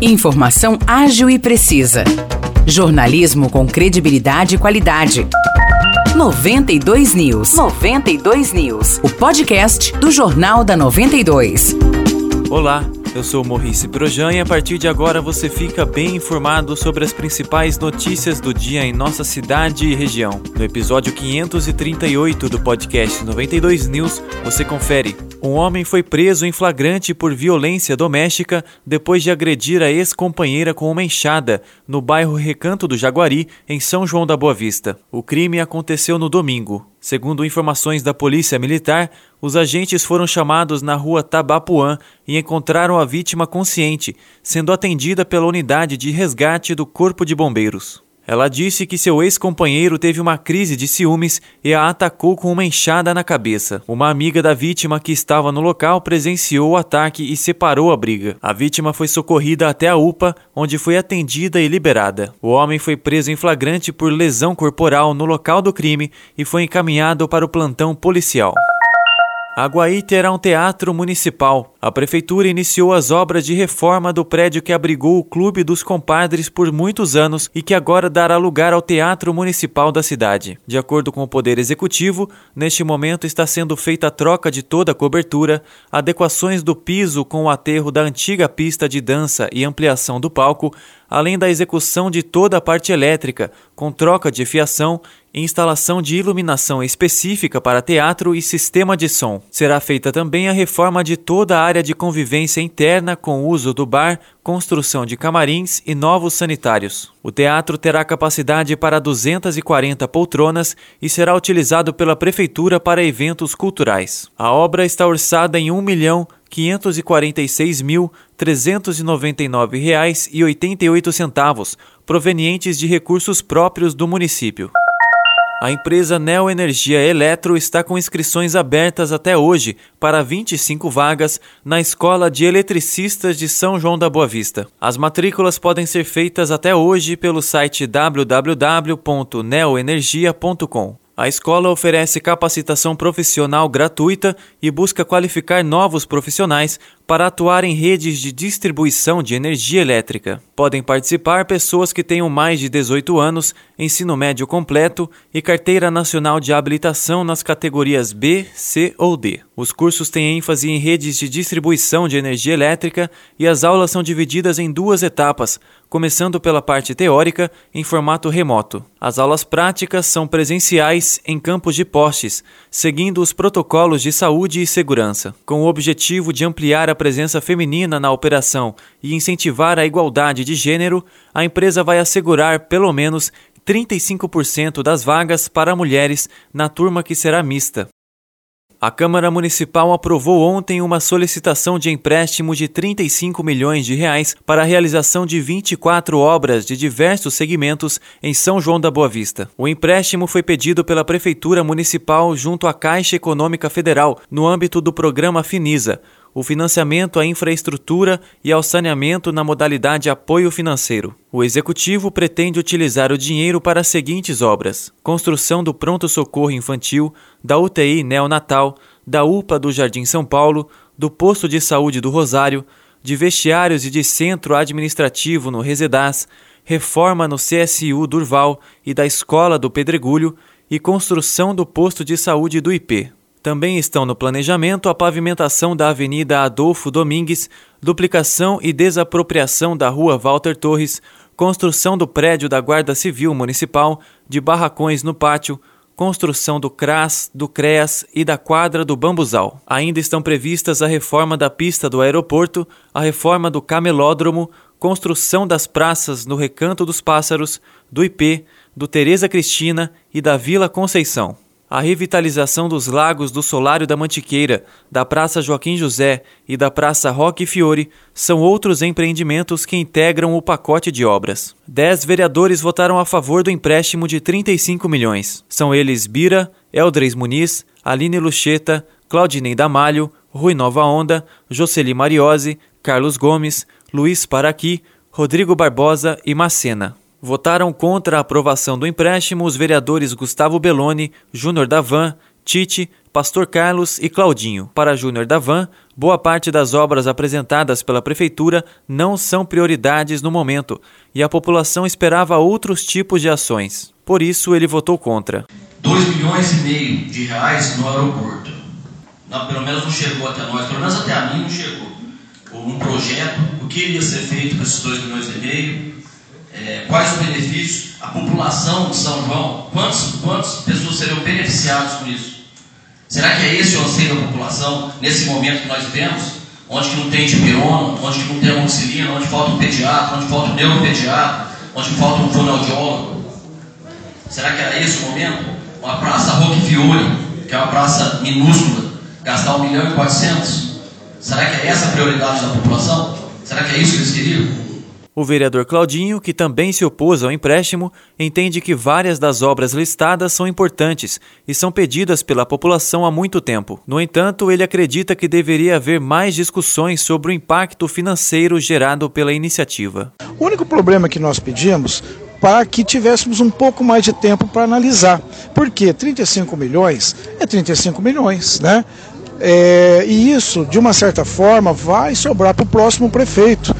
Informação ágil e precisa. Jornalismo com credibilidade e qualidade. 92 News. 92 News. O podcast do Jornal da 92. Olá, eu sou Maurice Projan e a partir de agora você fica bem informado sobre as principais notícias do dia em nossa cidade e região. No episódio 538 do podcast 92 News, você confere. Um homem foi preso em flagrante por violência doméstica depois de agredir a ex-companheira com uma enxada no bairro Recanto do Jaguari, em São João da Boa Vista. O crime aconteceu no domingo. Segundo informações da Polícia Militar, os agentes foram chamados na rua Tabapuã e encontraram a vítima consciente, sendo atendida pela unidade de resgate do Corpo de Bombeiros. Ela disse que seu ex-companheiro teve uma crise de ciúmes e a atacou com uma enxada na cabeça. Uma amiga da vítima que estava no local presenciou o ataque e separou a briga. A vítima foi socorrida até a UPA, onde foi atendida e liberada. O homem foi preso em flagrante por lesão corporal no local do crime e foi encaminhado para o plantão policial. Aguaí terá um teatro municipal. A prefeitura iniciou as obras de reforma do prédio que abrigou o Clube dos Compadres por muitos anos e que agora dará lugar ao Teatro Municipal da cidade. De acordo com o Poder Executivo, neste momento está sendo feita a troca de toda a cobertura, adequações do piso com o aterro da antiga pista de dança e ampliação do palco, além da execução de toda a parte elétrica, com troca de fiação instalação de iluminação específica para teatro e sistema de som. Será feita também a reforma de toda a área de convivência interna com uso do bar, construção de camarins e novos sanitários. O teatro terá capacidade para 240 poltronas e será utilizado pela prefeitura para eventos culturais. A obra está orçada em 1 milhão 546.399 reais e 88 centavos, provenientes de recursos próprios do município. A empresa Neoenergia Eletro está com inscrições abertas até hoje para 25 vagas na Escola de Eletricistas de São João da Boa Vista. As matrículas podem ser feitas até hoje pelo site www.neoenergia.com. A escola oferece capacitação profissional gratuita e busca qualificar novos profissionais para atuar em redes de distribuição de energia elétrica. Podem participar pessoas que tenham mais de 18 anos, ensino médio completo e carteira nacional de habilitação nas categorias B, C ou D. Os cursos têm ênfase em redes de distribuição de energia elétrica e as aulas são divididas em duas etapas, começando pela parte teórica em formato remoto. As aulas práticas são presenciais em campos de postes, seguindo os protocolos de saúde e segurança, com o objetivo de ampliar a a presença feminina na operação e incentivar a igualdade de gênero, a empresa vai assegurar pelo menos 35% das vagas para mulheres na turma que será mista. A Câmara Municipal aprovou ontem uma solicitação de empréstimo de 35 milhões de reais para a realização de 24 obras de diversos segmentos em São João da Boa Vista. O empréstimo foi pedido pela Prefeitura Municipal junto à Caixa Econômica Federal no âmbito do programa Finisa, o financiamento à infraestrutura e ao saneamento na modalidade apoio financeiro. O executivo pretende utilizar o dinheiro para as seguintes obras: construção do pronto-socorro infantil, da UTI neonatal, da UPA do Jardim São Paulo, do posto de saúde do Rosário, de vestiários e de centro administrativo no Resedás, reforma no CSU Durval e da Escola do Pedregulho e construção do posto de saúde do IP. Também estão no planejamento a pavimentação da Avenida Adolfo Domingues, duplicação e desapropriação da Rua Walter Torres, construção do prédio da Guarda Civil Municipal, de barracões no pátio, construção do CRAS, do CREAS e da quadra do Bambuzal. Ainda estão previstas a reforma da pista do aeroporto, a reforma do camelódromo, construção das praças no Recanto dos Pássaros, do IP, do Tereza Cristina e da Vila Conceição a revitalização dos lagos do Solário da Mantiqueira, da Praça Joaquim José e da Praça Roque Fiore são outros empreendimentos que integram o pacote de obras. Dez vereadores votaram a favor do empréstimo de 35 milhões. São eles Bira, Eldres Muniz, Aline Lucheta, Claudinei Damalho, Rui Nova Onda, Jocely Mariose, Carlos Gomes, Luiz Paraqui, Rodrigo Barbosa e Macena. Votaram contra a aprovação do empréstimo os vereadores Gustavo Belloni, Júnior Davan, Tite, Pastor Carlos e Claudinho. Para Júnior Davan, boa parte das obras apresentadas pela Prefeitura não são prioridades no momento e a população esperava outros tipos de ações. Por isso, ele votou contra. 2 milhões e meio de reais no aeroporto. Não, pelo menos não chegou até nós, pelo menos até a mim não chegou. Um projeto, o que iria ser feito com esses 2 milhões e meio, é, quais os benefícios, a população de São João, quantas, quantas pessoas seriam beneficiadas com isso? Será que é esse o anseio da população nesse momento que nós vivemos? Onde que não tem dipirona, onde que não tem amoxicilina, onde falta um pediatra, onde falta um neuropediatra, onde falta um fonoaudiólogo? Será que era esse o momento? Uma praça Roque Fiore, que é uma praça minúscula, gastar 1 milhão e 400? Será que é essa a prioridade da população? Será que é isso que eles queriam? O vereador Claudinho, que também se opôs ao empréstimo, entende que várias das obras listadas são importantes e são pedidas pela população há muito tempo. No entanto, ele acredita que deveria haver mais discussões sobre o impacto financeiro gerado pela iniciativa. O único problema que nós pedimos para que tivéssemos um pouco mais de tempo para analisar. Porque 35 milhões é 35 milhões, né? É, e isso, de uma certa forma, vai sobrar para o próximo prefeito.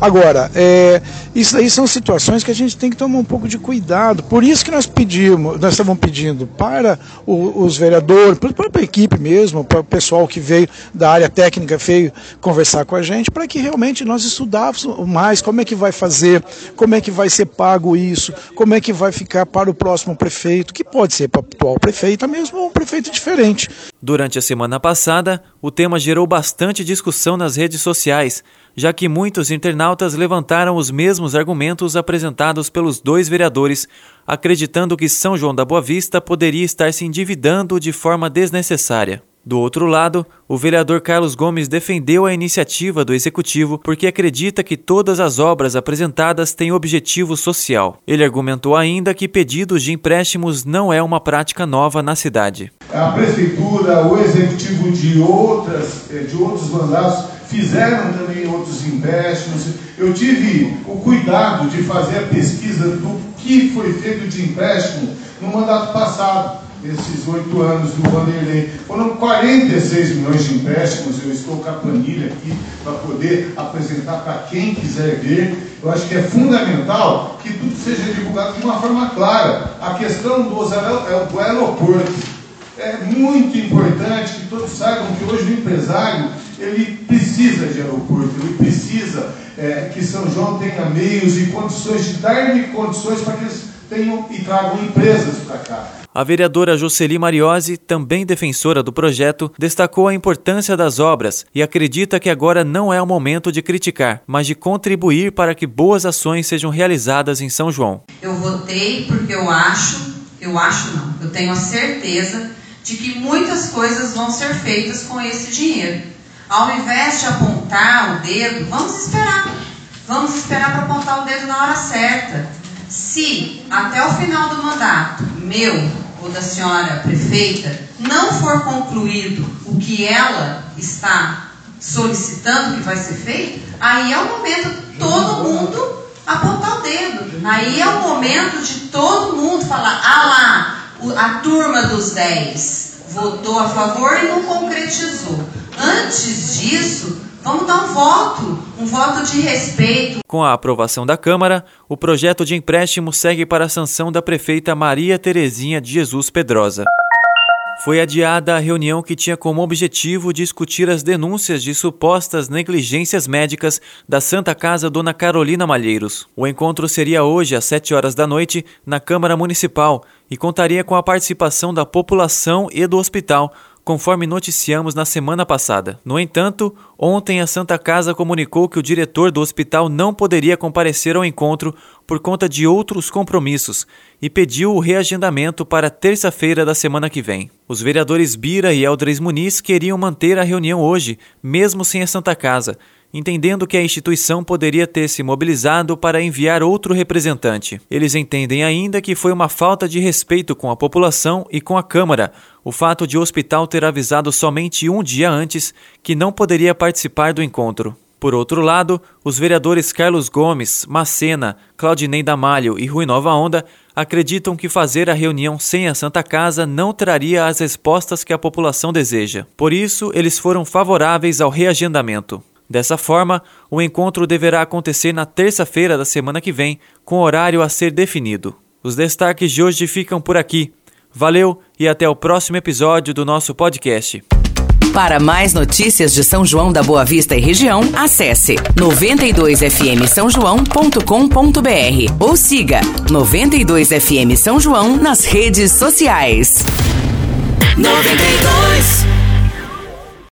Agora, é, isso aí são situações que a gente tem que tomar um pouco de cuidado. Por isso que nós pedimos, nós estávamos pedindo para o, os vereadores, para a própria equipe mesmo, para o pessoal que veio da área técnica veio conversar com a gente, para que realmente nós estudássemos mais como é que vai fazer, como é que vai ser pago isso, como é que vai ficar para o próximo prefeito, que pode ser para o atual prefeito, mesmo um prefeito diferente. Durante a semana passada, o tema gerou bastante discussão nas redes sociais já que muitos internautas levantaram os mesmos argumentos apresentados pelos dois vereadores, acreditando que São João da Boa Vista poderia estar se endividando de forma desnecessária. Do outro lado, o vereador Carlos Gomes defendeu a iniciativa do executivo porque acredita que todas as obras apresentadas têm objetivo social. Ele argumentou ainda que pedidos de empréstimos não é uma prática nova na cidade. A prefeitura, o executivo de outras, eh, de outros mandatos fizeram também outros empréstimos. Eu tive o cuidado de fazer a pesquisa do que foi feito de empréstimo no mandato passado, nesses oito anos do Vanderlei. Foram 46 milhões de empréstimos, eu estou com a planilha aqui para poder apresentar para quem quiser ver. Eu acho que é fundamental que tudo seja divulgado de uma forma clara. A questão do aeroporto. É muito importante que todos saibam que hoje o empresário ele precisa de aeroporto, ele precisa é, que São João tenha meios e condições de dar-lhe condições para que eles tenham e tragam empresas para cá. A vereadora Jocely Mariose, também defensora do projeto, destacou a importância das obras e acredita que agora não é o momento de criticar, mas de contribuir para que boas ações sejam realizadas em São João. Eu votei porque eu acho, eu acho não, eu tenho a certeza de que muitas coisas vão ser feitas com esse dinheiro. Ao invés de apontar o dedo, vamos esperar. Vamos esperar para apontar o dedo na hora certa. Se até o final do mandato, meu ou da senhora prefeita, não for concluído o que ela está solicitando que vai ser feito, aí é o momento todo mundo apontar o dedo. Aí é o momento de todo mundo falar: ah lá, a turma dos 10 votou a favor e não concretizou. Antes disso, vamos dar um voto, um voto de respeito. Com a aprovação da Câmara, o projeto de empréstimo segue para a sanção da prefeita Maria Terezinha de Jesus Pedrosa. Foi adiada a reunião que tinha como objetivo discutir as denúncias de supostas negligências médicas da Santa Casa Dona Carolina Malheiros. O encontro seria hoje às 7 horas da noite na Câmara Municipal e contaria com a participação da população e do hospital, conforme noticiamos na semana passada. No entanto, ontem a Santa Casa comunicou que o diretor do hospital não poderia comparecer ao encontro por conta de outros compromissos e pediu o reagendamento para terça-feira da semana que vem. Os vereadores Bira e Eldres Muniz queriam manter a reunião hoje, mesmo sem a Santa Casa entendendo que a instituição poderia ter se mobilizado para enviar outro representante. Eles entendem ainda que foi uma falta de respeito com a população e com a Câmara o fato de o hospital ter avisado somente um dia antes que não poderia participar do encontro. Por outro lado, os vereadores Carlos Gomes, Macena, Claudinei Damalho e Rui Nova Onda acreditam que fazer a reunião sem a Santa Casa não traria as respostas que a população deseja. Por isso, eles foram favoráveis ao reagendamento. Dessa forma, o encontro deverá acontecer na terça-feira da semana que vem, com horário a ser definido. Os destaques de hoje ficam por aqui. Valeu e até o próximo episódio do nosso podcast. Para mais notícias de São João da Boa Vista e região, acesse 92fm São João.com.br ou siga 92fm São João nas redes sociais. 92